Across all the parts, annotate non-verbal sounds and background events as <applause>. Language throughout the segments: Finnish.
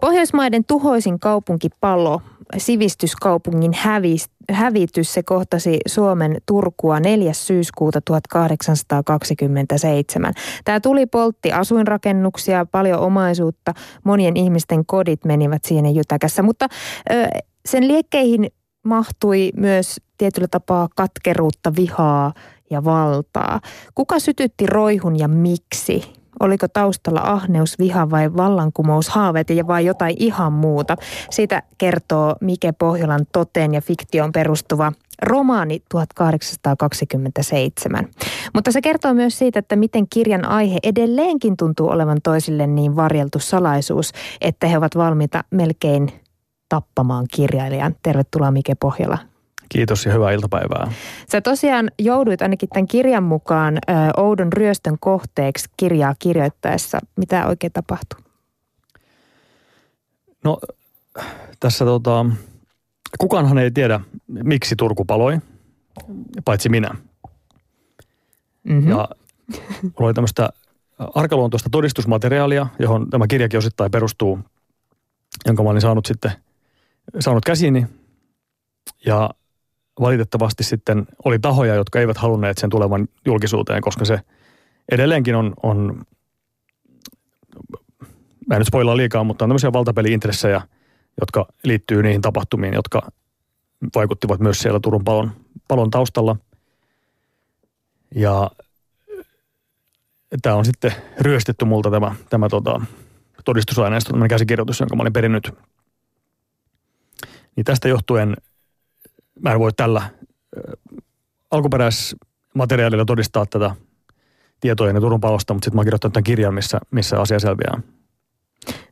Pohjoismaiden tuhoisin kaupunkipallo, sivistyskaupungin hävis, hävitys, se kohtasi Suomen Turkua 4. syyskuuta 1827. Tämä tuli poltti asuinrakennuksia, paljon omaisuutta, monien ihmisten kodit menivät siinä jytäkässä, mutta ö, sen liekkeihin mahtui myös tietyllä tapaa katkeruutta, vihaa ja valtaa. Kuka sytytti roihun ja miksi? Oliko taustalla ahneus, viha vai vallankumous, haaveet ja vai jotain ihan muuta? Siitä kertoo Mike Pohjolan toteen ja fiktion perustuva romaani 1827. Mutta se kertoo myös siitä, että miten kirjan aihe edelleenkin tuntuu olevan toisille niin varjeltu salaisuus, että he ovat valmiita melkein tappamaan kirjailijan. Tervetuloa Mike Pohjola Kiitos ja hyvää iltapäivää. Sä tosiaan jouduit ainakin tämän kirjan mukaan ö, Oudon ryöstön kohteeksi kirjaa kirjoittaessa. Mitä oikein tapahtui? No tässä tota, kukaanhan ei tiedä, miksi Turku paloi, paitsi minä. Mm-hmm. Ja mulla oli tämmöistä arkaluontoista todistusmateriaalia, johon tämä kirjakin osittain perustuu, jonka mä olin saanut sitten saanut käsiini. Ja valitettavasti sitten oli tahoja, jotka eivät halunneet sen tulevan julkisuuteen, koska se edelleenkin on, on mä en nyt spoilaa liikaa, mutta on tämmöisiä valtapeli-intressejä, jotka liittyy niihin tapahtumiin, jotka vaikuttivat myös siellä Turun palon, palon taustalla. Ja tämä on sitten ryöstetty multa tämä, tämä tota, todistusaineisto, tämmöinen käsikirjoitus, jonka mä olin perinnyt. Niin tästä johtuen – mä en voi tällä alkuperäismateriaalilla todistaa tätä tietojen ja Turun palosta, mutta sitten mä oon kirjoittanut tämän kirjan, missä, missä asia selviää.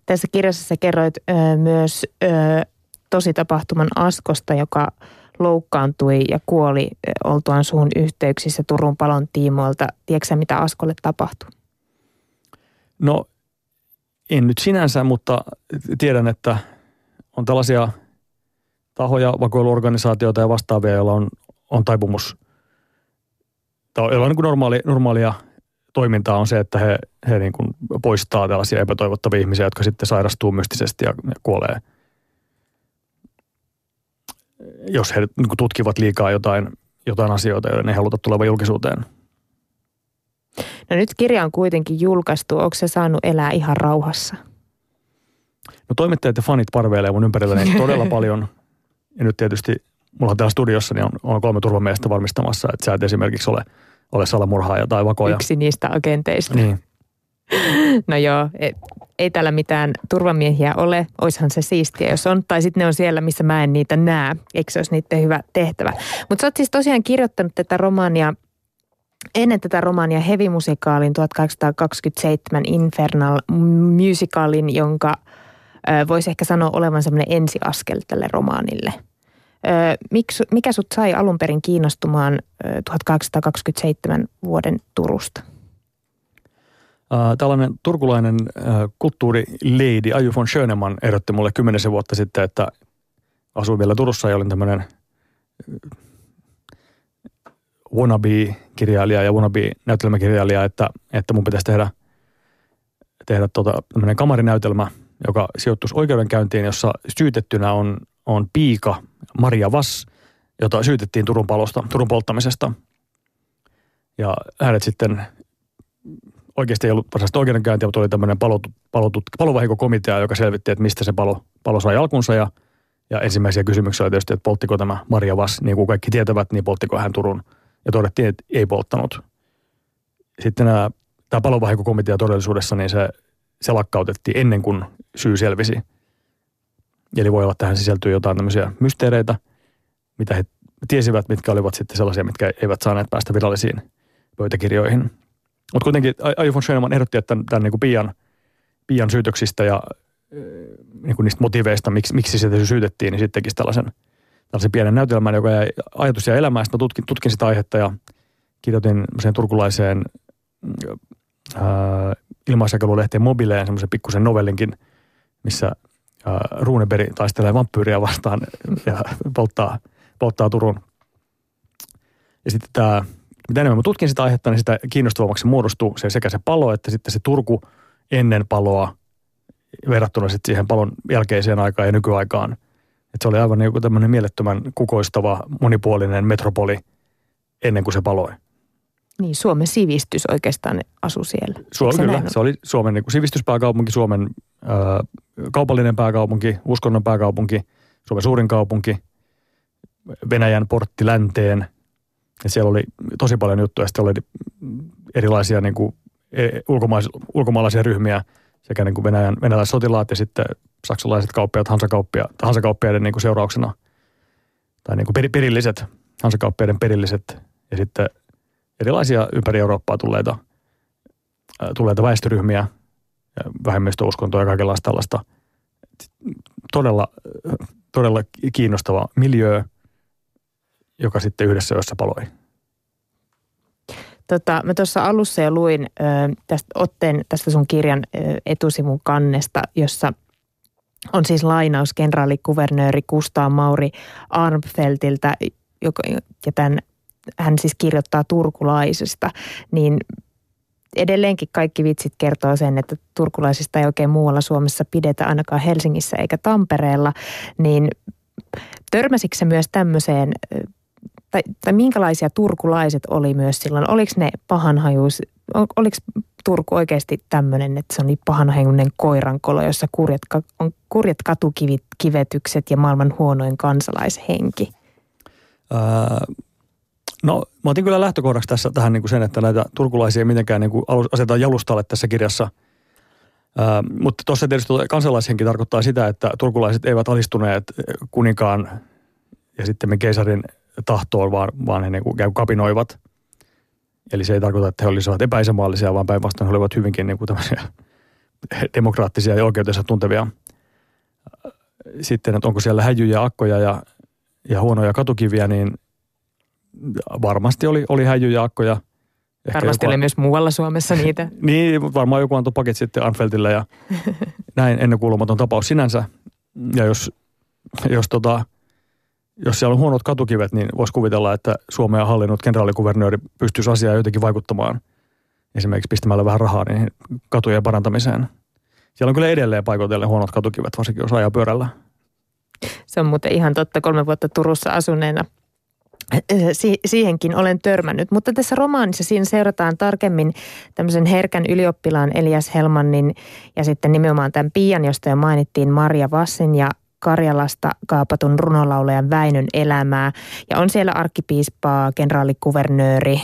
Tässä kirjassa sä kerroit ö, myös ö, tositapahtuman Askosta, joka loukkaantui ja kuoli oltuaan suun yhteyksissä Turun palon tiimoilta. Tiedätkö mitä Askolle tapahtui? No en nyt sinänsä, mutta tiedän, että on tällaisia – tahoja, vakoiluorganisaatioita ja vastaavia, joilla on, on taipumus, tai joilla on niin normaali, normaalia toimintaa on se, että he, he niin kuin poistaa tällaisia epätoivottavia ihmisiä, jotka sitten sairastuu mystisesti ja, ja kuolee. Jos he niin kuin tutkivat liikaa jotain, jotain asioita, joiden ei haluta tulevan julkisuuteen. No nyt kirja on kuitenkin julkaistu. Onko se saanut elää ihan rauhassa? No toimittajat ja fanit parveilee mun ympärilläni todella <laughs> paljon. Ja nyt tietysti mulla on täällä studiossa, niin on, on kolme turvamiestä varmistamassa, että sä et esimerkiksi ole, ole salamurhaaja tai vakoja. Yksi niistä agenteista. Niin. <laughs> No joo, ei, ei täällä mitään turvamiehiä ole. Oishan se siistiä, jos on. Tai sitten ne on siellä, missä mä en niitä näe. Eikö se olisi niiden hyvä tehtävä? Mutta sä oot siis tosiaan kirjoittanut tätä romaania ennen tätä romaania Heavy-musikaalin 1827 Infernal Musicalin, jonka voisi ehkä sanoa olevan semmoinen ensiaskel tälle romaanille – Miksi, mikä sut sai alun perin kiinnostumaan 1827 vuoden Turusta? Tällainen turkulainen kulttuurileidi Aju von Schönemann ehdotti mulle kymmenisen vuotta sitten, että asuin vielä Turussa ja olin tämmöinen wannabe-kirjailija ja wannabe-näytelmäkirjailija, että, että mun pitäisi tehdä, tehdä tota, tämmöinen kamarinäytelmä, joka sijoittuisi oikeudenkäyntiin, jossa syytettynä on, on piika Maria Vass, jota syytettiin Turun palosta, Turun polttamisesta. Ja hänet sitten oikeasti ei ollut varsinaista oikeudenkäyntiä, mutta oli tämmöinen palotut, palovahinkokomitea, joka selvitti, että mistä se palo, palo sai alkunsa. Ja, ja ensimmäisiä kysymyksiä oli tietysti, että polttiko tämä Maria Vass, niin kuin kaikki tietävät, niin polttiko hän Turun. Ja todettiin, että ei polttanut. Sitten nämä, tämä palovahinkokomitea todellisuudessa, niin se, se lakkautettiin ennen kuin syy selvisi – Eli voi olla, että tähän sisältyy jotain tämmöisiä mysteereitä, mitä he tiesivät, mitkä olivat sitten sellaisia, mitkä eivät saaneet päästä virallisiin pöytäkirjoihin. Mutta kuitenkin Aju von Schönemann ehdotti, että tämän, tämän niin kuin Pian, Pian syytöksistä ja niin kuin niistä motiveista, miksi, miksi sitä syytettiin, niin sitten tekisi tällaisen, tällaisen pienen näytelmän, joka jäi ajatus ja elämään. Sitten tutkin, tutkin sitä aihetta ja kirjoitin sen turkulaiseen ilmaisjakelulehteen mobileen semmoisen pikkusen novellinkin, missä Runeberg taistelee vampyyriä vastaan ja polttaa, polttaa Turun. Ja sitten tämä, mitä enemmän mä tutkin sitä aihetta, niin sitä kiinnostavammaksi muodostuu se sekä se palo että sitten se Turku ennen paloa verrattuna sitten siihen palon jälkeiseen aikaan ja nykyaikaan. Et se oli aivan joku tämmöinen mielettömän kukoistava, monipuolinen metropoli ennen kuin se paloi. Niin, Suomen sivistys oikeastaan asui siellä. Suom, se kyllä, se oli Suomen niin kuin sivistyspääkaupunki, Suomen kaupallinen pääkaupunki, uskonnon pääkaupunki, Suomen suurin kaupunki, Venäjän portti länteen. Ja siellä oli tosi paljon juttuja. Sitten oli erilaisia niin kuin, e, ulkomais, ulkomaalaisia ryhmiä, sekä niin kuin Venäjän, venäläiset sotilaat ja sitten saksalaiset kauppiaat hansakauppia, hansakauppiaiden niin kuin seurauksena. Tai niin kuin per, perilliset, hansakauppiaiden perilliset ja sitten erilaisia ympäri Eurooppaa tulleita, tulleita väestöryhmiä, vähemmistöuskontoja ja kaikenlaista tällaista. Todella, todella kiinnostava miljöö, joka sitten yhdessä yössä paloi. Tota, mä tuossa alussa jo luin ö, tästä otteen tästä sun kirjan ö, etusivun kannesta, jossa on siis lainaus kenraalikuvernööri Kustaa Mauri Armfeltiltä, joka, ja tämän hän siis kirjoittaa turkulaisesta, niin edelleenkin kaikki vitsit kertoo sen, että turkulaisista ei oikein muualla Suomessa pidetä ainakaan Helsingissä eikä Tampereella, niin törmäsikö myös tämmöiseen, tai, tai minkälaisia turkulaiset oli myös silloin? Oliko ne pahanhajuus, oliko Turku oikeasti tämmöinen, että se on niin pahanhajuinen koirankolo, jossa kurjat, on kurjat katukivetykset ja maailman huonoin kansalaishenki? Ää, No mä otin kyllä lähtökohdaksi tässä tähän niin kuin sen, että näitä turkulaisia ei mitenkään niin kuin asetetaan jalustalle tässä kirjassa. Ää, mutta tuossa tietysti kansalaishenki tarkoittaa sitä, että turkulaiset eivät alistuneet kuninkaan ja sitten me keisarin tahtoon, vaan, vaan he niin kuin kapinoivat. Eli se ei tarkoita, että he olisivat epäisämaallisia, vaan päinvastoin he olivat hyvinkin niin kuin <laughs> demokraattisia ja oikeutensa tuntevia. Sitten, että onko siellä häjyjä, akkoja ja, ja huonoja katukiviä, niin – varmasti oli, oli häijyjaakkoja. Ehkä varmasti joku, oli myös muualla Suomessa <laughs> niitä. niin, varmaan joku antoi pakit sitten Anfeltille ja <laughs> näin ennenkuulumaton tapaus sinänsä. Ja jos, jos, tota, jos siellä on huonot katukivet, niin voisi kuvitella, että Suomea hallinnut kenraalikuvernööri pystyisi asiaan jotenkin vaikuttamaan. Esimerkiksi pistämällä vähän rahaa niin katujen parantamiseen. Siellä on kyllä edelleen paikoitellen huonot katukivet, varsinkin jos ajaa pyörällä. Se on muuten ihan totta kolme vuotta Turussa asuneena si- siihenkin olen törmännyt. Mutta tässä romaanissa siinä seurataan tarkemmin tämmöisen herkän ylioppilaan Elias Helmannin ja sitten nimenomaan tämän Pian, josta jo mainittiin Maria Vassin ja Karjalasta kaapatun runolaulajan Väinön elämää. Ja on siellä arkkipiispaa, kenraalikuvernööri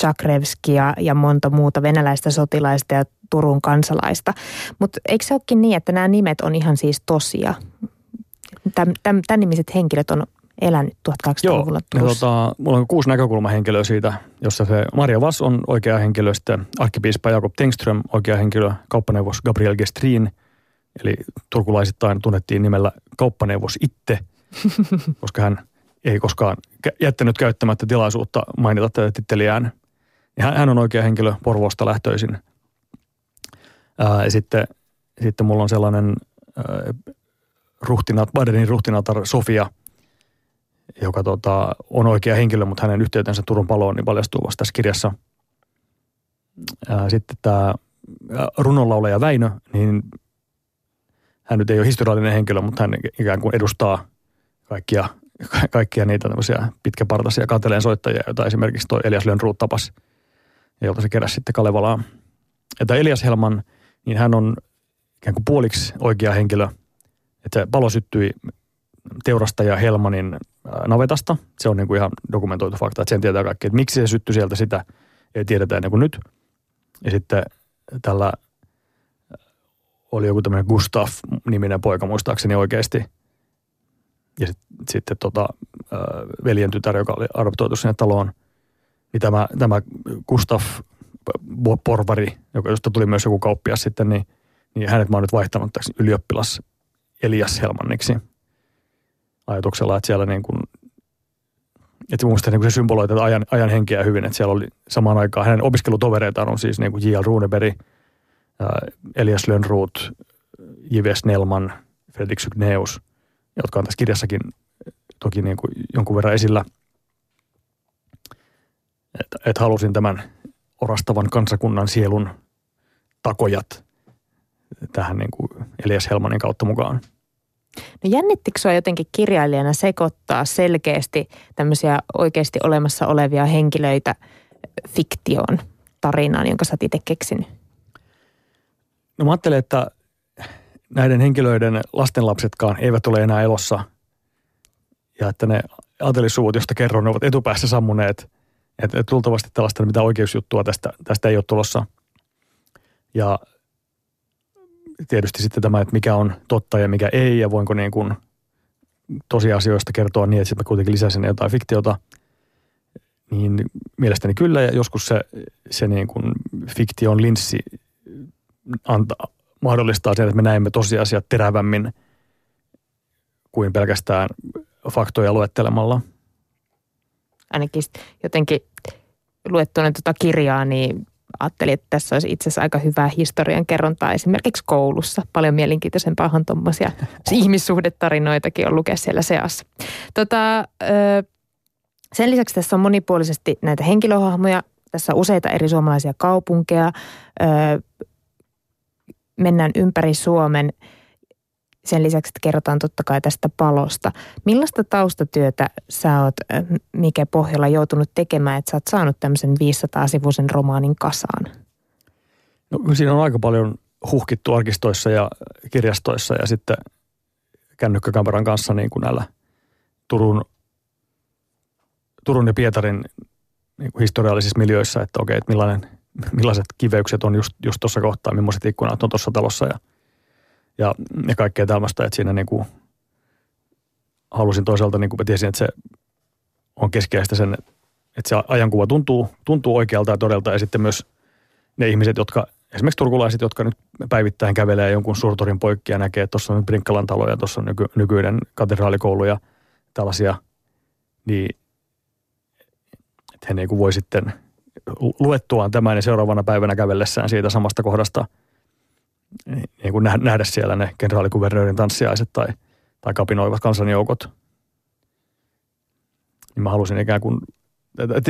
Chakrevski ja, ja monta muuta venäläistä sotilaista ja Turun kansalaista. Mutta eikö se olekin niin, että nämä nimet on ihan siis tosia? Tämän, tämän, tämän nimiset henkilöt on elänyt 1800-luvulla Joo, tota, mulla on kuusi näkökulmahenkilöä siitä, jossa se Maria Vass on oikea henkilö, sitten arkkipiispa Jakob Tengström oikea henkilö, kauppaneuvos Gabriel Gestrin, eli turkulaisittain tunnettiin nimellä kauppaneuvos itse, <laughs> koska hän ei koskaan jättänyt käyttämättä tilaisuutta mainita tätä titteliään. Hän on oikea henkilö Porvoosta lähtöisin. Ää, ja sitten, sitten mulla on sellainen ää, ruhtinat, Badenin ruhtinatar Sofia – joka tota, on oikea henkilö, mutta hänen yhteytensä Turun paloon niin paljastuu vasta tässä kirjassa. Ää, sitten tämä runonlaulaja Väinö, niin hän nyt ei ole historiallinen henkilö, mutta hän ikään kuin edustaa kaikkia, kaikkia niitä tämmöisiä pitkäpartaisia kanteleen soittajia, joita esimerkiksi tuo Elias Lönnruut tapas, jolta se keräsi sitten Kalevalaa. Että Elias Helman, niin hän on ikään kuin puoliksi oikea henkilö, että palo syttyi teurastaja Helmanin navetasta. Se on niin kuin ihan dokumentoitu fakta, että sen tietää kaikki. Että miksi se syttyi sieltä, sitä ei tiedetä ennen kuin nyt. Ja sitten tällä oli joku tämmöinen Gustaf-niminen poika muistaakseni oikeasti. Ja sit, sitten tota, veljen tytär, joka oli adoptoitu sinne taloon. Niin tämä, tämä Gustaf Porvari, joka, josta tuli myös joku kauppias sitten, niin, niin hänet mä oon nyt vaihtanut täksi ylioppilas Elias Helmanniksi – ajatuksella, että siellä niin kuin, että mun niin kuin se tätä ajan, ajan henkeä hyvin, että siellä oli samaan aikaan, hänen opiskelutovereitaan on siis niin kuin J.L. Runeberg, Elias Lönnroth, J.V. Snellman, Fredrik Sygneus, jotka on tässä kirjassakin toki niin kuin jonkun verran esillä. Että et halusin tämän orastavan kansakunnan sielun takojat tähän niin kuin Elias Helmanin kautta mukaan. No jännittikö sinua jotenkin kirjailijana sekoittaa selkeästi tämmöisiä oikeasti olemassa olevia henkilöitä fiktioon tarinaan, jonka sä oot itse keksinyt? No mä ajattelen, että näiden henkilöiden lastenlapsetkaan eivät ole enää elossa ja että ne aatelissuvut, josta kerron, ne ovat etupäässä sammuneet. Että et luultavasti tällaista mitä oikeusjuttua tästä, tästä ei ole tulossa. Ja tietysti sitten tämä, että mikä on totta ja mikä ei ja voinko niin kuin tosiasioista kertoa niin, että sitten kuitenkin lisäsin jotain fiktiota. Niin mielestäni kyllä ja joskus se, se niin kuin fiktion linssi antaa, mahdollistaa sen, että me näemme tosiasiat terävämmin kuin pelkästään faktoja luettelemalla. Ainakin jotenkin luettuinen tuota kirjaa, niin ajattelin, että tässä olisi itse asiassa aika hyvää historian kerrontaa esimerkiksi koulussa. Paljon mielenkiintoisempaahan tuommoisia <laughs> ihmissuhdetarinoitakin on lukea siellä seassa. Tota, sen lisäksi tässä on monipuolisesti näitä henkilöhahmoja. Tässä on useita eri suomalaisia kaupunkeja. Mennään ympäri Suomen – sen lisäksi, että kerrotaan totta kai tästä palosta. Millaista taustatyötä sä oot, mikä Pohjola, joutunut tekemään, että sä oot saanut tämmöisen 500-sivuisen romaanin kasaan? No siinä on aika paljon huhkittu arkistoissa ja kirjastoissa ja sitten kännykkäkameran kanssa niin kuin näillä Turun, Turun ja Pietarin niin kuin historiallisissa miljöissä, että okei, että millainen, millaiset kiveykset on just tuossa kohtaa, millaiset ikkunat on tuossa talossa ja – ja, ja kaikkea tällaista, että siinä niin kuin halusin toisaalta, niin kuin tiesin, että se on keskeistä sen, että se ajankuva tuntuu, tuntuu oikealta ja todelta. Ja sitten myös ne ihmiset, jotka esimerkiksi turkulaiset, jotka nyt päivittäin kävelee jonkun suurtorin poikki ja näkee, että tuossa on Brinkkalan talo ja tuossa on nyky, nykyinen katedraalikoulu ja tällaisia, niin että he niin kuin voi sitten luettuaan tämän ja seuraavana päivänä kävellessään siitä samasta kohdasta – niin kuin nähdä siellä ne kenraalikuvernöörin tanssiaiset tai, tai kapinoivat kansanjoukot. Niin mä halusin ikään kuin,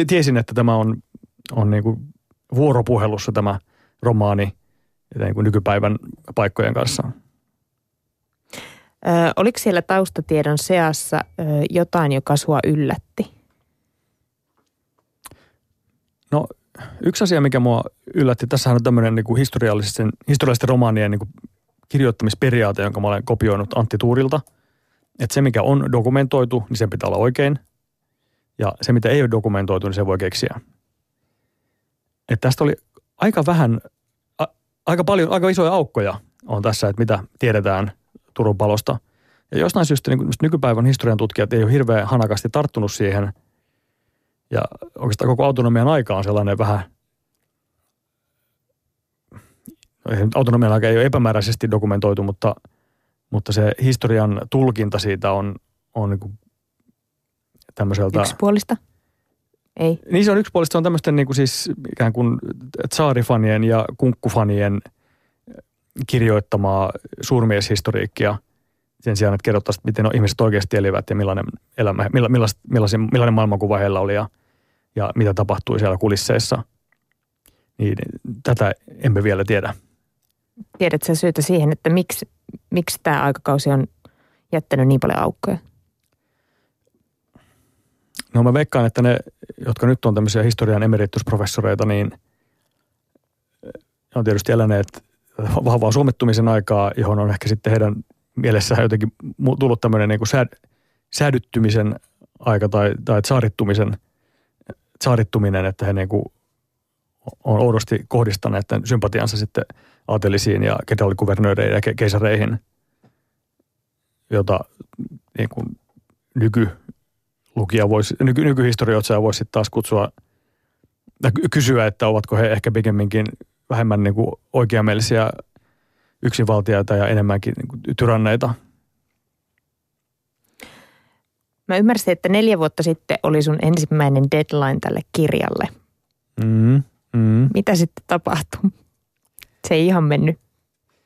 tiesin, että tämä on, on niin kuin vuoropuhelussa tämä romaani niin kuin nykypäivän paikkojen kanssa. Ö, oliko siellä taustatiedon seassa ö, jotain, joka sua yllätti? No yksi asia, mikä mua yllätti, tässä on tämmöinen niin kuin historiallisten, historiallisten romaanien niin kuin kirjoittamisperiaate, jonka mä olen kopioinut Antti Tuurilta. Että se, mikä on dokumentoitu, niin sen pitää olla oikein. Ja se, mitä ei ole dokumentoitu, niin se voi keksiä. Että tästä oli aika vähän, a, aika paljon, aika isoja aukkoja on tässä, että mitä tiedetään Turun palosta. Ja jostain syystä niin nykypäivän historian tutkijat ei ole hirveän hanakasti tarttunut siihen – ja oikeastaan koko autonomian aika on sellainen vähän, no autonomian aika ei ole epämääräisesti dokumentoitu, mutta, mutta se historian tulkinta siitä on, on niin tämmöiseltä... Yksipuolista? Ei. Niin se on yksipuolista. Se on tämmöisten niin kuin siis ikään kuin tsaarifanien ja kunkkufanien kirjoittamaa suurmieshistoriikkia sen sijaan, että kerrottaisiin, miten ihmiset oikeasti elivät ja millainen, elämä, millainen, millainen, millainen maailmankuva heillä oli ja, ja mitä tapahtui siellä kulisseissa. Niin tätä emme vielä tiedä. Tiedätkö syytä siihen, että miksi, miksi tämä aikakausi on jättänyt niin paljon aukkoja? No mä veikkaan, että ne, jotka nyt on tämmöisiä historian emeritusprofessoreita, niin on tietysti eläneet vahvaa suomettumisen aikaa, johon on ehkä sitten heidän mielessään jotenkin tullut tämmöinen niin sääd, säädyttymisen aika tai, tai saarittumisen, saarittuminen, että he niin kuin on oudosti kohdistaneet tämän sympatiansa sitten aatelisiin ja kenraalikuvernööreihin ja keisareihin, jota niin kuin nykylukija voisi, nyky, nykyhistorioitsija voisi sitten taas kutsua kysyä, että ovatko he ehkä pikemminkin vähemmän niin kuin oikeamielisiä yksinvaltiaita ja enemmänkin niin kuin tyranneita. Mä ymmärsin, että neljä vuotta sitten oli sun ensimmäinen deadline tälle kirjalle. Mm, mm. Mitä sitten tapahtui? Se ei ihan mennyt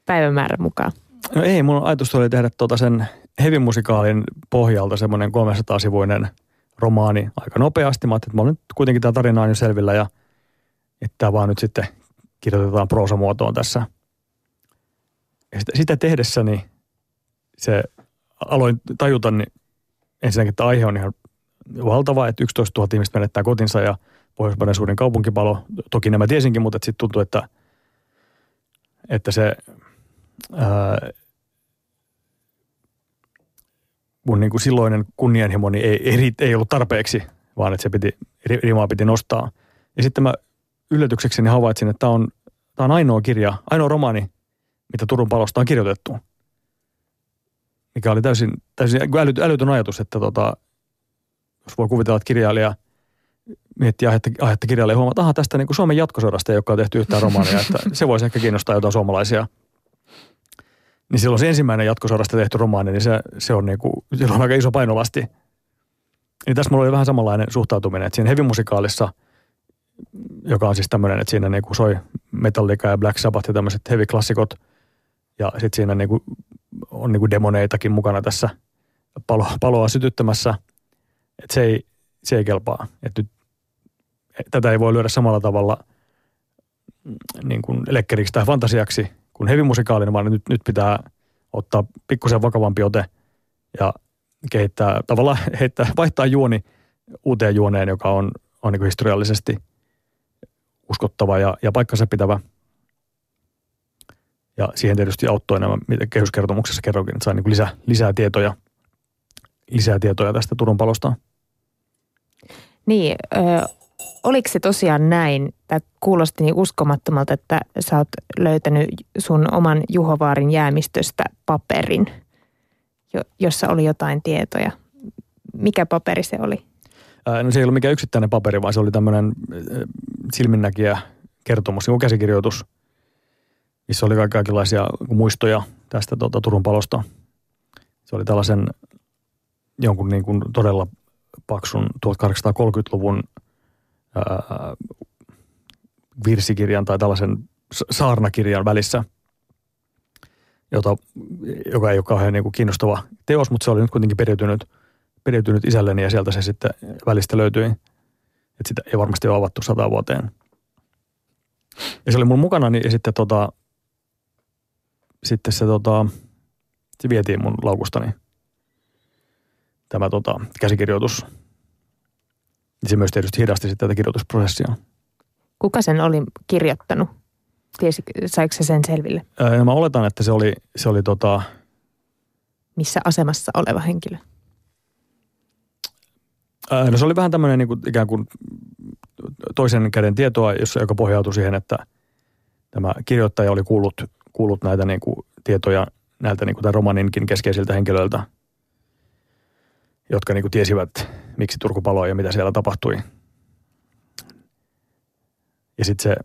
päivämäärän mukaan. No ei, mun ajatus oli tehdä tuota sen hevimusikaalin pohjalta semmoinen 300-sivuinen romaani aika nopeasti. Mä ajattelin, että mä olen kuitenkin tämä tarina on jo selvillä ja että tämä vaan nyt sitten kirjoitetaan proosamuotoon tässä – Ja sitä, tehdessäni se aloin tajuta, niin ensinnäkin että aihe on ihan valtava, että 11 000 ihmistä menettää kotinsa ja Pohjoismaiden suurin kaupunkipalo. Toki nämä tiesinkin, mutta sitten tuntuu, että, että se ää, mun niin kuin silloinen kunnianhimoni ei, ei, ei ollut tarpeeksi, vaan että se piti, rimaa piti nostaa. Ja sitten mä yllätyksekseni havaitsin, että tämä on, tämä on ainoa kirja, ainoa romaani, mitä Turun palosta on kirjoitettu. Mikä oli täysin, täysin älytön, älytön ajatus, että tota, jos voi kuvitella, että kirjailija miettii aihetta, aihetta kirjailija ja huomaa, että aha, tästä niin kuin Suomen jatkosodasta ei olekaan tehty yhtään romaania, että se voisi ehkä kiinnostaa jotain suomalaisia. Niin silloin se ensimmäinen jatkosodasta tehty romaani, niin se, se on, niin kuin, on aika iso painolasti. Niin tässä mulla oli vähän samanlainen suhtautuminen, että siinä hevimusikaalissa, joka on siis tämmöinen, että siinä niin kuin soi Metallica ja Black Sabbath ja tämmöiset heavy-klassikot, ja sitten siinä niin kuin, on niin kuin demoneitakin mukana tässä palo, paloa sytyttämässä – että se ei, se ei kelpaa. Että nyt, tätä ei voi lyödä samalla tavalla mm, niin kuin lekkeriksi tai fantasiaksi kuin hevimusikaalinen, vaan nyt, nyt pitää ottaa pikkusen vakavampi ote ja kehittää, tavallaan <laughs> heittää, vaihtaa juoni uuteen juoneen, joka on, on niin historiallisesti uskottava ja, ja paikkansa pitävä. Ja siihen tietysti auttoi nämä, mitä kehyskertomuksessa kerrokin, että sai niin lisää, lisää tietoja, lisää tietoja tästä Turun palosta. Niin, ö, oliko se tosiaan näin, tämä kuulosti niin uskomattomalta, että sä oot löytänyt sun oman Juhovaarin jäämistöstä paperin, jossa oli jotain tietoja. Mikä paperi se oli? no se ei ollut mikään yksittäinen paperi, vaan se oli tämmöinen silminnäkijä kertomus, niin käsikirjoitus, missä oli kaikenlaisia muistoja tästä tuota, Turun palosta. Se oli tällaisen jonkun niin kuin todella paksun 1830-luvun ää, virsikirjan tai tällaisen saarnakirjan välissä, jota, joka ei ole kauhean niin kuin kiinnostava teos, mutta se oli nyt kuitenkin periytynyt, periytynyt isälleni ja sieltä se sitten välistä löytyi. Että sitä ei varmasti ole avattu sata vuoteen. Ja se oli mun mukana, niin sitten, tota, sitten se, tota, se vietiin mun laukustani tämä tota, käsikirjoitus. Se myös tietysti hidasti sitten tätä kirjoitusprosessia. Kuka sen oli kirjoittanut? Tiesi, saiko se sen selville? No mä oletan, että se oli, se oli tota... Missä asemassa oleva henkilö? Ää, no se oli vähän tämmöinen niin kuin, ikään kuin toisen käden tietoa, jossa, joka pohjautui siihen, että tämä kirjoittaja oli kuullut, kuullut näitä niin kuin, tietoja näiltä niin kuin tämän romaninkin keskeisiltä henkilöiltä – jotka niin kuin tiesivät, miksi Turku paloi ja mitä siellä tapahtui. Ja sitten se,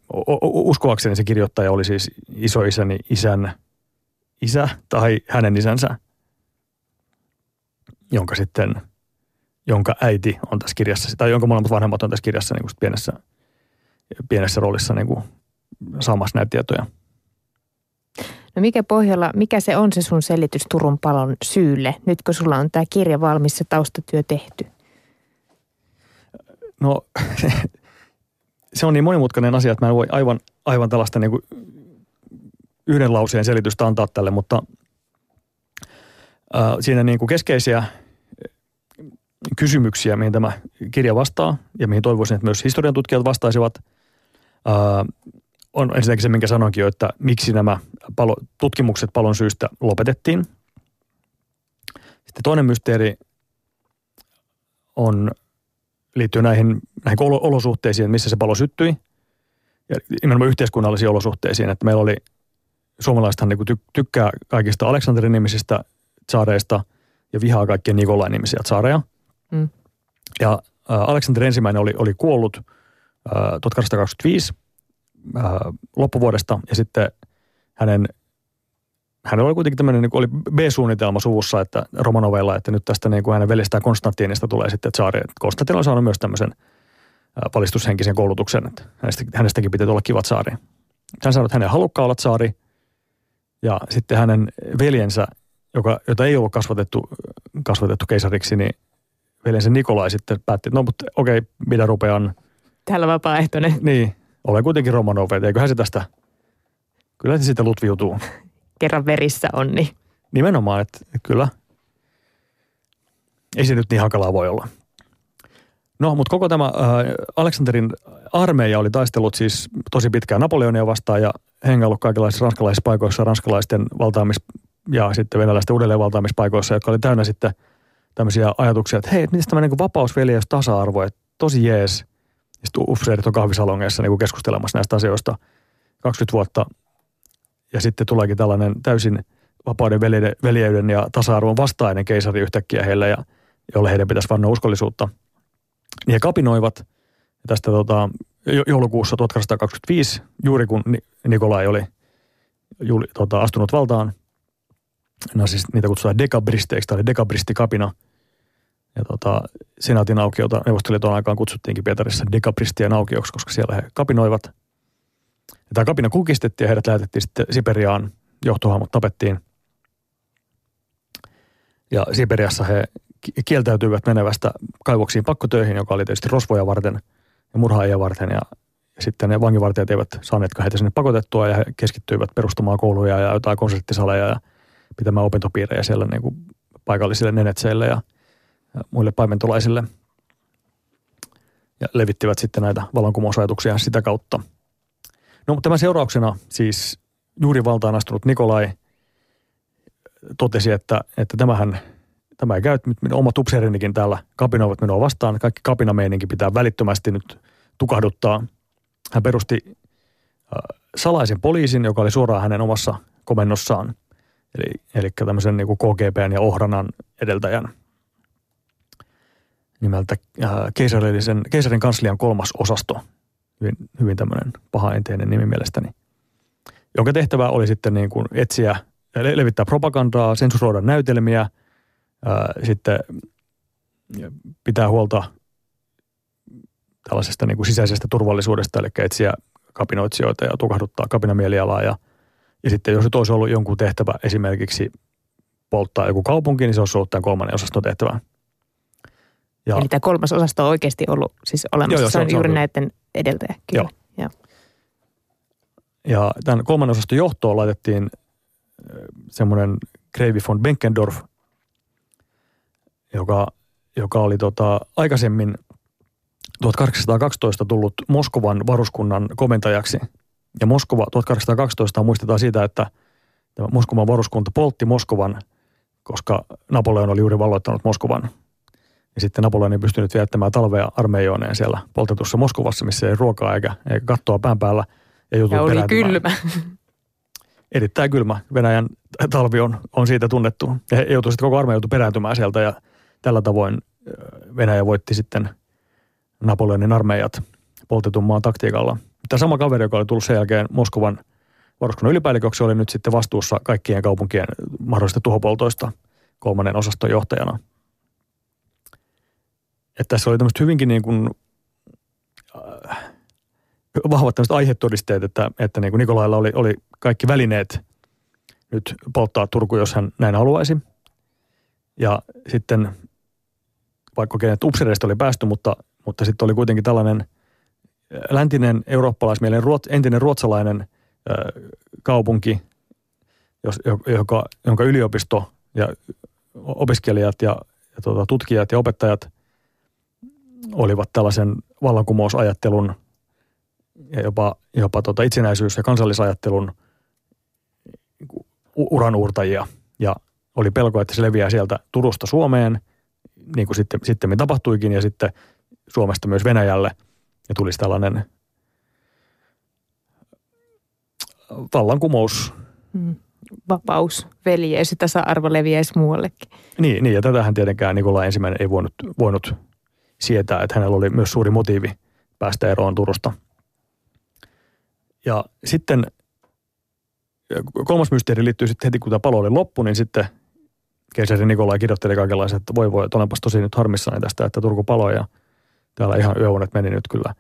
uskoakseni se kirjoittaja oli siis isoisäni isän isä tai hänen isänsä, jonka sitten, jonka äiti on tässä kirjassa, tai jonka molemmat vanhemmat on tässä kirjassa niin kuin pienessä, pienessä roolissa niin kuin saamassa näitä tietoja. No mikä pohjalla, mikä se on se sun selitys Turun palon syylle, nyt kun sulla on tämä kirja valmis ja taustatyö tehty? No <laughs> se on niin monimutkainen asia, että mä en voi aivan, aivan tällaista niin kuin yhden lauseen selitystä antaa tälle, mutta äh, siinä niin kuin keskeisiä kysymyksiä, mihin tämä kirja vastaa ja mihin toivoisin, että myös historian tutkijat vastaisivat, äh, on ensinnäkin se, minkä sanoinkin jo, että miksi nämä palo, tutkimukset palon syystä lopetettiin. Sitten toinen mysteeri on, liittyy näihin, näihin olosuhteisiin, missä se palo syttyi. Ja nimenomaan yhteiskunnallisiin olosuhteisiin, että meillä oli, suomalaisethan niin ty, tykkää kaikista Aleksanterin nimisistä saareista ja vihaa kaikkien Nikolain nimisiä saareja. Mm. Ja Aleksander ensimmäinen oli, oli kuollut äh, 1825 äh, loppuvuodesta ja sitten hänen hänellä oli kuitenkin tämmöinen, niin oli B-suunnitelma suvussa, että Romanovella, että nyt tästä niin kuin hänen veljestään Konstantinista tulee sitten tsaari. Konstantin on saanut myös tämmöisen valistushenkisen koulutuksen, että hänestä, hänestäkin pitää olla kiva tsaari. Hän sanoi, että hänen halukkaa olla tsaari. Ja sitten hänen veljensä, joka, jota ei ollut kasvatettu, kasvatettu keisariksi, niin veljensä Nikolai sitten päätti, että no mutta okei, okay, mitä rupean. Täällä vapaaehtoinen. Niin, olen kuitenkin Romanov, eiköhän se tästä, kyllä se sitten lutviutuu. <laughs> kerran verissä on, niin Nimenomaan, että kyllä. Ei se nyt niin hankalaa voi olla. No, mutta koko tämä äh, Aleksanterin armeija oli taistellut siis tosi pitkään Napoleonia vastaan ja hengaillut kaikenlaisissa ranskalaisissa paikoissa, ranskalaisten valtaamis- ja sitten venäläisten uudelleenvaltaamispaikoissa, jotka oli täynnä sitten tämmöisiä ajatuksia, että hei, miten tämä niin vapaus, veljeys, tasa-arvo, että tosi jees. Sitten upseerit on kahvisalongeissa niin keskustelemassa näistä asioista 20 vuotta. Ja sitten tuleekin tällainen täysin vapauden, veljeyden ja tasa-arvon vastainen keisari yhtäkkiä heille, ja, jolle heidän pitäisi vannoa uskollisuutta. Niin he kapinoivat tästä tota, joulukuussa 1825, juuri kun Nikolai oli juuri, tota, astunut valtaan. No siis niitä kutsutaan dekabristeiksi, tai dekabristikapina. Ja tota, senaatin aukiota Neuvostoliiton aikaan kutsuttiinkin Pietarissa dekabristien aukioksi, koska siellä he kapinoivat. Ja tämä kapina kukistettiin ja heidät lähetettiin sitten Siperiaan. Johtohahmot tapettiin. Ja Siperiassa he kieltäytyivät menevästä kaivoksiin pakkotöihin, joka oli tietysti rosvoja varten ja murhaajia varten. Ja, sitten ne vangivartijat eivät saaneet heitä sinne pakotettua ja he keskittyivät perustamaan kouluja ja jotain konserttisaleja ja pitämään opintopiirejä siellä niin kuin paikallisille nenetseille ja muille paimentolaisille. Ja levittivät sitten näitä vallankumousajatuksia sitä kautta. No tämän seurauksena siis juuri valtaan astunut Nikolai – totesi, että, että tämähän, tämä ei käy, että minun omat upseerinikin täällä kapinoivat minua vastaan. Kaikki kapinameininki pitää välittömästi nyt tukahduttaa. Hän perusti salaisen poliisin, joka oli suoraan hänen omassa komennossaan. Eli, eli tämmöisen niin kuin KGBn ja Ohranan edeltäjän nimeltä äh, keisarillisen, keisarin kanslian kolmas osasto. Hyvin, hyvin tämmöinen pahaenteinen nimi mielestäni. Jonka tehtävä oli sitten niin kuin etsiä levittää propagandaa, sensuroida näytelmiä, ää, sitten pitää huolta tällaisesta niin kuin sisäisestä turvallisuudesta, eli etsiä kapinoitsijoita ja tukahduttaa kapinamielialaa. Ja, ja sitten jos nyt olisi ollut jonkun tehtävä esimerkiksi polttaa joku kaupunki, niin se olisi ollut tämän kolmannen osaston tehtävä. Ja, Eli tämä kolmas osasto on oikeasti ollut siis olemassa. Joo, joo, se, on, se on juuri näiden edeltäjä. Kyllä. Joo. Ja. ja tämän kolmannen osaston johtoon laitettiin semmoinen Kreivi von Benkendorf, joka, joka oli tota, aikaisemmin 1812 tullut Moskovan varuskunnan komentajaksi. Ja Moskova 1812 muistetaan siitä, että tämä Moskovan varuskunta poltti Moskovan, koska Napoleon oli juuri valloittanut Moskovan. Ja sitten Napoleon ei pystynyt viettämään talvea armeijoineen siellä poltetussa Moskovassa, missä ei ruokaa eikä, eikä kattoa pään päällä. Ja, ja oli kylmä erittäin kylmä Venäjän talvi on, on siitä tunnettu. Ja he joutui sitten koko armeija joutui perääntymään sieltä ja tällä tavoin Venäjä voitti sitten Napoleonin armeijat poltetun maan taktiikalla. Tämä sama kaveri, joka oli tullut sen jälkeen Moskovan varuskunnan ylipäälliköksi, oli nyt sitten vastuussa kaikkien kaupunkien mahdollisista tuhopoltoista kolmannen osaston johtajana. Että tässä oli tämmöistä hyvinkin niin kuin, äh, vahvat tämmöiset aihetodisteet, että, että niin kuin Nikolailla oli, oli kaikki välineet nyt polttaa Turku, jos hän näin haluaisi. Ja sitten, vaikka kenet upsereista oli päästy, mutta, mutta sitten oli kuitenkin tällainen äh, läntinen eurooppalaismielinen ruot, entinen ruotsalainen äh, kaupunki, jos, joka, jonka yliopisto ja opiskelijat ja, ja tuota, tutkijat ja opettajat olivat tällaisen vallankumousajattelun ja jopa, jopa tuota itsenäisyys- ja kansallisajattelun – uranuurtajia ja oli pelko, että se leviää sieltä Turusta Suomeen, niin kuin sitten, sitten tapahtuikin, ja sitten Suomesta myös Venäjälle, ja tulisi tällainen vallankumous. Hmm. Vapaus, veljeys ja tasa-arvo leviäisi muuallekin. Niin, niin, ja tätähän tietenkään Nikola ensimmäinen ei voinut, voinut sietää, että hänellä oli myös suuri motiivi päästä eroon Turusta. Ja sitten kolmas mysteeri liittyy sitten heti, kun tämä palo oli loppu, niin sitten keisari Nikolai kirjoitteli kaikenlaisia, että voi voi, että olenpas tosi nyt harmissani tästä, että Turku paloi ja täällä ihan yöunet meni nyt kyllä.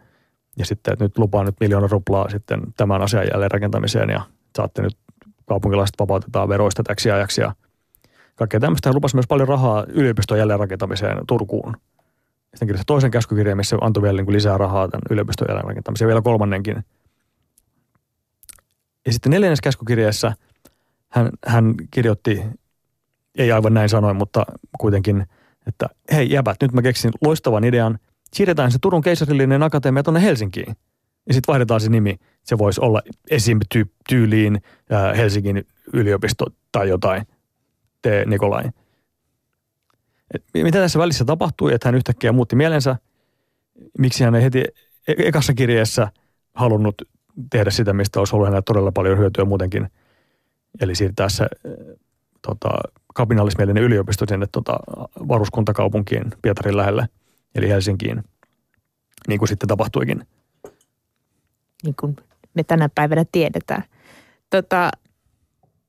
Ja sitten, että nyt lupaan nyt miljoona ruplaa sitten tämän asian jälleen rakentamiseen ja saatte nyt kaupunkilaiset vapautetaan veroista täksi ajaksi ja kaikkea tämmöistä. Hän lupasi myös paljon rahaa yliopiston jälleenrakentamiseen Turkuun. Sitten kirjoitti toisen käskykirjan, missä antoi vielä niin kuin lisää rahaa tämän yliopiston jälleenrakentamiseen. Vielä kolmannenkin – ja sitten neljännes käskykirjeessä hän, hän kirjoitti, ei aivan näin sanoin, mutta kuitenkin, että hei jäbät, nyt mä keksin loistavan idean, siirretään se Turun keisarillinen akatemia tuonne Helsinkiin. Ja sitten vaihdetaan se nimi. Se voisi olla esim. tyyliin Helsingin yliopisto tai jotain. T. Nikolai. Mitä tässä välissä tapahtui, että hän yhtäkkiä muutti mielensä? Miksi hän ei heti e-, ekassa kirjeessä halunnut tehdä sitä, mistä olisi ollut hänellä todella paljon hyötyä muutenkin. Eli siirtää se tota, kapinallismielinen yliopisto sinne tota, varuskuntakaupunkiin Pietarin lähelle, eli Helsinkiin, niin kuin sitten tapahtuikin. Niin kuin me tänä päivänä tiedetään. Tota,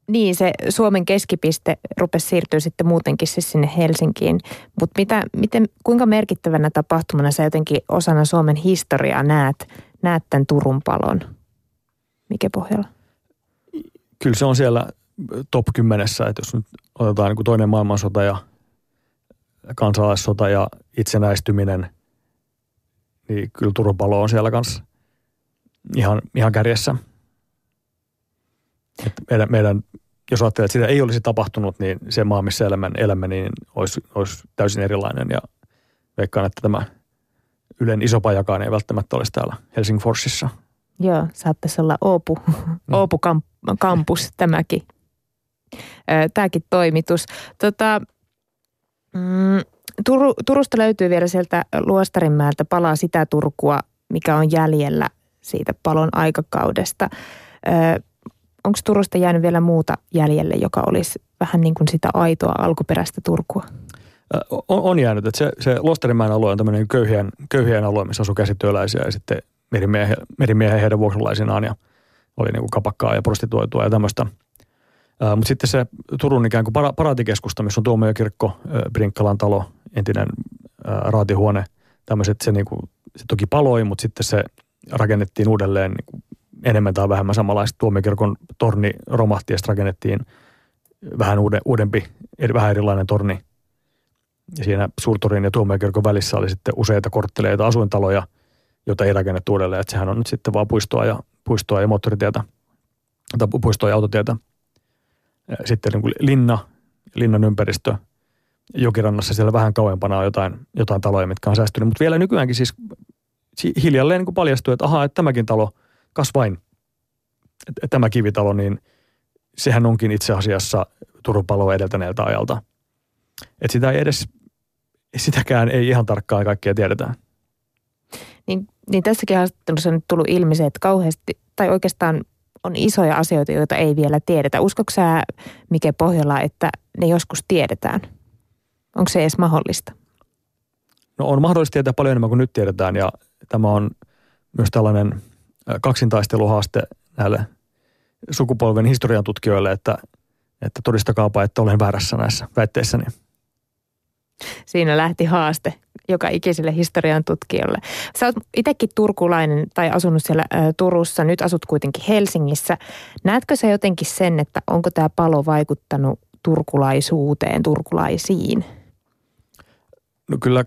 niin, se Suomen keskipiste rupesi siirtyä sitten muutenkin siis sinne Helsinkiin. Mutta mitä, miten, kuinka merkittävänä tapahtumana sä jotenkin osana Suomen historiaa näet, näet tämän Turun palon? Mikä pohjalla? Kyllä se on siellä top kymmenessä, että jos nyt otetaan niin kuin toinen maailmansota ja kansalaissota ja itsenäistyminen, niin kyllä Turun palo on siellä kanssa ihan, ihan kärjessä – että meidän, meidän, jos ajattelee, että sitä ei olisi tapahtunut, niin se maa, missä elämän elämä, niin olisi, olisi täysin erilainen. Ja veikkaan, että tämä Ylen iso pajakaan ei välttämättä olisi täällä Helsingforsissa. Joo, saattaisi olla Oopu, mm. Oopu kampus tämäkin, tämäkin toimitus. Tota, mm, Turu, Turusta löytyy vielä sieltä Luostarinmäeltä palaa sitä Turkua, mikä on jäljellä siitä palon aikakaudesta onko Turusta jäänyt vielä muuta jäljelle, joka olisi vähän niin kuin sitä aitoa alkuperäistä Turkua? On, on jäänyt, että se, se Losterimäen alue on tämmöinen köyhien, köyhien alue, missä asuu käsityöläisiä ja sitten merimiehen, merimiehen heidän vuokralaisinaan ja oli niin kuin kapakkaa ja prostituoitua ja tämmöistä. Mutta sitten se Turun ikään kuin para, paraatikeskusta, missä on tuomiokirkko, Brinkkalan talo, entinen ää, raatihuone, tämmöiset, se, niin kuin, se toki paloi, mutta sitten se rakennettiin uudelleen niin kuin enemmän tai vähemmän samanlaista. Tuomiokirkon torni romahti ja rakennettiin vähän uuden, uudempi, vähän erilainen torni. Ja siinä suurtorin ja tuomiokirkon välissä oli sitten useita kortteleita asuintaloja, joita ei rakennettu uudelleen. Että sehän on nyt sitten vaan puistoa ja, puistoa ja moottoritietä, tai puistoa ja autotietä. Sitten niin kuin linna, linnan ympäristö, jokirannassa siellä vähän kauempana on jotain, jotain taloja, mitkä on säästynyt. Mutta vielä nykyäänkin siis hiljalleen niin kuin paljastui, että ahaa, että tämäkin talo – kas vain, tämä kivitalo, niin sehän onkin itse asiassa Turun paloa edeltäneeltä ajalta. Että sitä ei edes, sitäkään ei ihan tarkkaan kaikkea tiedetä. Niin, niin tässäkin haastattelussa on nyt tullut ilmi se, että kauheasti, tai oikeastaan on isoja asioita, joita ei vielä tiedetä. Uskotko sä, mikä pohjalla, että ne joskus tiedetään? Onko se edes mahdollista? No on mahdollista tietää paljon enemmän kuin nyt tiedetään ja tämä on myös tällainen – kaksintaisteluhaaste näille sukupolven historian tutkijoille, että, että todistakaapa, että olen väärässä näissä väitteissäni. Siinä lähti haaste joka ikiselle historian tutkijalle. Sä oot itsekin turkulainen tai asunut siellä ä, Turussa, nyt asut kuitenkin Helsingissä. Näetkö sä jotenkin sen, että onko tämä palo vaikuttanut turkulaisuuteen, turkulaisiin? No kyllä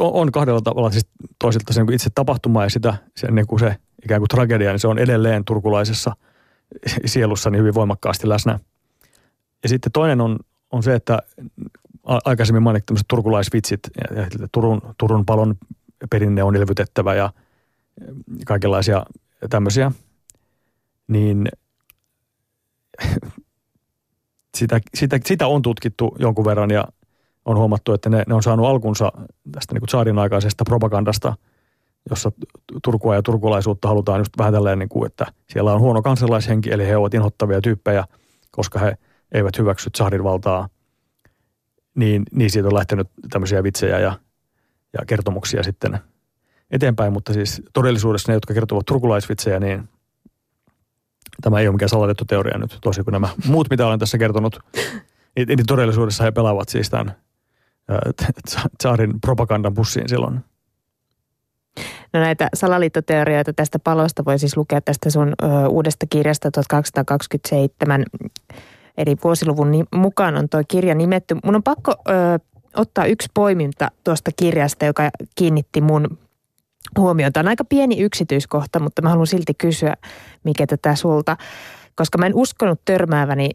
on kahdella tavalla siis toisilta se niin itse tapahtuma ja sitä, se, niin kuin se ikään kuin tragedia, niin se on edelleen turkulaisessa sielussani hyvin voimakkaasti läsnä. Ja sitten toinen on, on se, että aikaisemmin mainittu tämmöiset turkulaisvitsit, ja Turun, Turun palon perinne on elvytettävä ja kaikenlaisia tämmöisiä, niin <laughs> sitä, sitä, sitä on tutkittu jonkun verran ja on huomattu, että ne, ne on saanut alkunsa tästä niin saarin aikaisesta propagandasta, jossa Turkua ja turkulaisuutta halutaan just vähän tälleen, niin kuin, että siellä on huono kansalaishenki, eli he ovat inhottavia tyyppejä, koska he eivät hyväksy saarin valtaa. Niin, niin siitä on lähtenyt tämmöisiä vitsejä ja, ja kertomuksia sitten eteenpäin, mutta siis todellisuudessa ne, jotka kertovat turkulaisvitsejä, niin tämä ei ole mikään salatettu teoria nyt, tosi kuin nämä muut, mitä olen tässä kertonut, niin, niin todellisuudessa he pelaavat siis tämän tsaarin propagandan bussiin silloin. No näitä salaliittoteorioita tästä palosta voi siis lukea tästä sun ö, uudesta kirjasta 1227, eli vuosiluvun mukaan on tuo kirja nimetty. Mun on pakko ö, ottaa yksi poiminta tuosta kirjasta, joka kiinnitti mun huomiota. On aika pieni yksityiskohta, mutta mä haluan silti kysyä, mikä tätä sulta, koska mä en uskonut törmääväni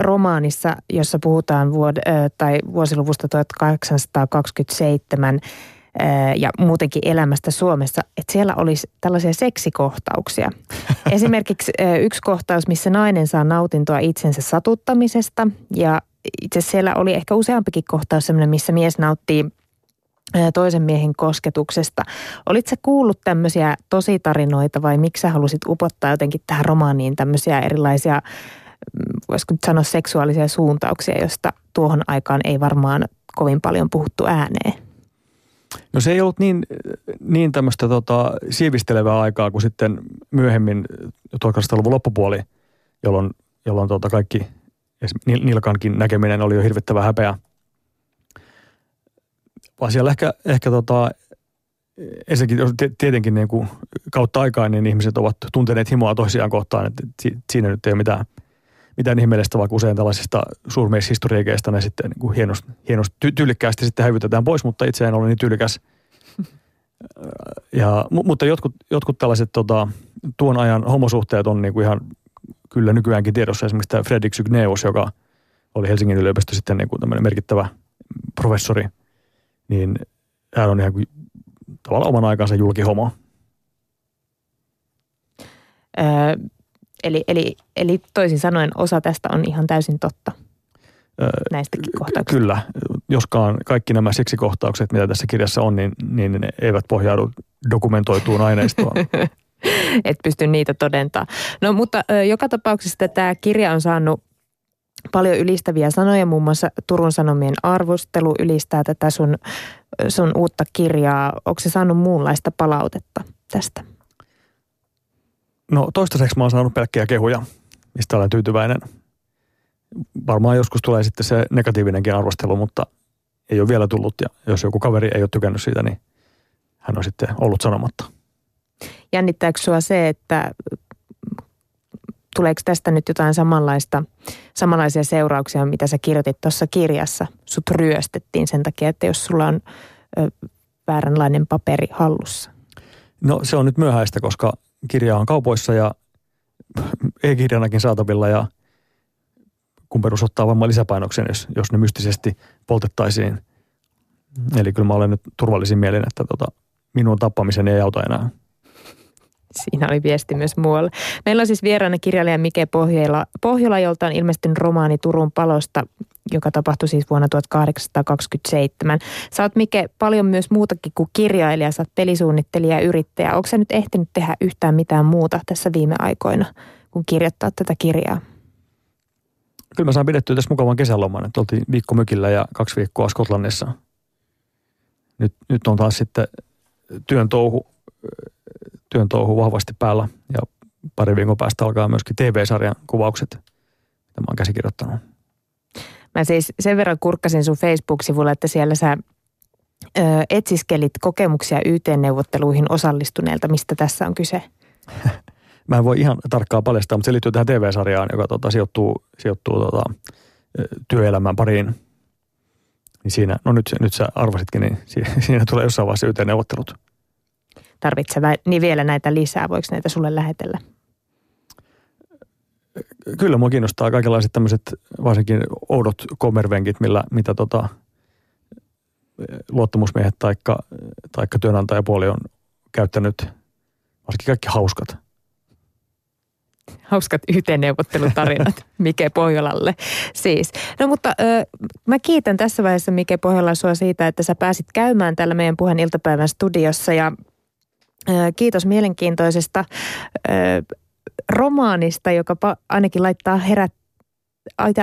romaanissa, jossa puhutaan vuod- tai vuosiluvusta 1827 ja muutenkin elämästä Suomessa, että siellä olisi tällaisia seksikohtauksia. <laughs> Esimerkiksi yksi kohtaus, missä nainen saa nautintoa itsensä satuttamisesta ja itse siellä oli ehkä useampikin kohtaus sellainen, missä mies nauttii toisen miehen kosketuksesta. Olitko kuullut tämmöisiä tositarinoita vai miksi sä halusit upottaa jotenkin tähän romaaniin tämmöisiä erilaisia, mm, voisiko nyt sanoa seksuaalisia suuntauksia, josta tuohon aikaan ei varmaan kovin paljon puhuttu ääneen? No se ei ollut niin, niin tämmöistä tota, siivistelevää aikaa kuin sitten myöhemmin 1800-luvun loppupuoli, jolloin, jolloin tota kaikki nilkankin näkeminen oli jo hirvittävä häpeä – vaan siellä ehkä, ehkä tota, ensinnäkin tietenkin niin kuin kautta aikaa niin ihmiset ovat tunteneet himoa toisiaan kohtaan, että siinä nyt ei ole mitään, mitään ihmeellistä, vaikka usein tällaisista suurmeishistoriikeista ne sitten niin hienosti, hienosti ty- tyylikkäästi sitten hävytetään pois, mutta itse en ole niin tyylikäs. Ja, mutta jotkut, jotkut tällaiset tota, tuon ajan homosuhteet on niin kuin ihan kyllä nykyäänkin tiedossa. Esimerkiksi tämä Fredrik Sygneus, joka oli Helsingin yliopisto sitten niin kuin merkittävä professori – niin hän on ihan kuin tavallaan oman aikansa julkihomo. Eli, eli, eli toisin sanoen osa tästä on ihan täysin totta näistäkin kohtauksista. Kyllä, joskaan kaikki nämä seksikohtaukset, mitä tässä kirjassa on, niin, niin ne eivät pohjaudu dokumentoituun aineistoon. <laughs> Et pysty niitä todentaa. No mutta joka tapauksessa tämä kirja on saanut paljon ylistäviä sanoja, muun muassa Turun Sanomien arvostelu ylistää tätä sun, sun uutta kirjaa. Onko se saanut muunlaista palautetta tästä? No toistaiseksi mä oon saanut pelkkiä kehuja, mistä olen tyytyväinen. Varmaan joskus tulee sitten se negatiivinenkin arvostelu, mutta ei ole vielä tullut. Ja jos joku kaveri ei ole tykännyt siitä, niin hän on sitten ollut sanomatta. Jännittääkö sua se, että tuleeko tästä nyt jotain samanlaista, samanlaisia seurauksia, mitä sä kirjoitit tuossa kirjassa? Sut ryöstettiin sen takia, että jos sulla on ö, vääränlainen paperi hallussa. No se on nyt myöhäistä, koska kirja on kaupoissa ja e-kirjanakin saatavilla ja perus ottaa varmaan lisäpainoksen, jos, jos ne mystisesti poltettaisiin. Eli kyllä mä olen nyt turvallisin mielin, että tota, minun tappamiseni ei auta enää. Siinä oli viesti myös muualle. Meillä on siis vieraana kirjailija Mike Pohjola, Pohjola, jolta on ilmestynyt romaani Turun palosta, joka tapahtui siis vuonna 1827. Sä oot Mike paljon myös muutakin kuin kirjailija, sä oot pelisuunnittelija ja yrittäjä. Onko sä nyt ehtinyt tehdä yhtään mitään muuta tässä viime aikoina, kun kirjoittaa tätä kirjaa? Kyllä mä saan pidettyä tässä mukavan kesäloman, että oltiin viikko mökillä ja kaksi viikkoa Skotlannissa. Nyt, nyt on taas sitten työn touhu työn touhu vahvasti päällä ja pari viikon päästä alkaa myöskin TV-sarjan kuvaukset, mitä mä oon käsikirjoittanut. Mä siis sen verran kurkkasin sun Facebook-sivulla, että siellä sä ö, etsiskelit kokemuksia YT-neuvotteluihin osallistuneelta. Mistä tässä on kyse? <laughs> Mä en voi ihan tarkkaan paljastaa, mutta se liittyy tähän TV-sarjaan, joka tota, sijoittuu, sijoittuu tota, työelämään pariin. Niin siinä, no nyt, nyt sä arvasitkin, niin <laughs> siinä tulee jossain vaiheessa YT-neuvottelut tarvitseva, niin vielä näitä lisää. Voiko näitä sulle lähetellä? Kyllä mua kiinnostaa kaikenlaiset tämmöiset varsinkin oudot kommervenkit, millä, mitä tota, luottamusmiehet taikka, taikka työnantajapuoli on käyttänyt, varsinkin kaikki hauskat. Hauskat yhteenneuvottelutarinat <laughs> Mike Pohjolalle siis. No mutta ö, mä kiitän tässä vaiheessa Mike Pohjola sua siitä, että sä pääsit käymään täällä meidän puheen iltapäivän studiossa ja Kiitos mielenkiintoisesta romaanista, joka ainakin laittaa herät,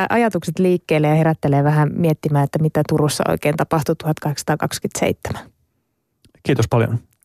ajatukset liikkeelle ja herättelee vähän miettimään, että mitä Turussa oikein tapahtui 1827. Kiitos paljon.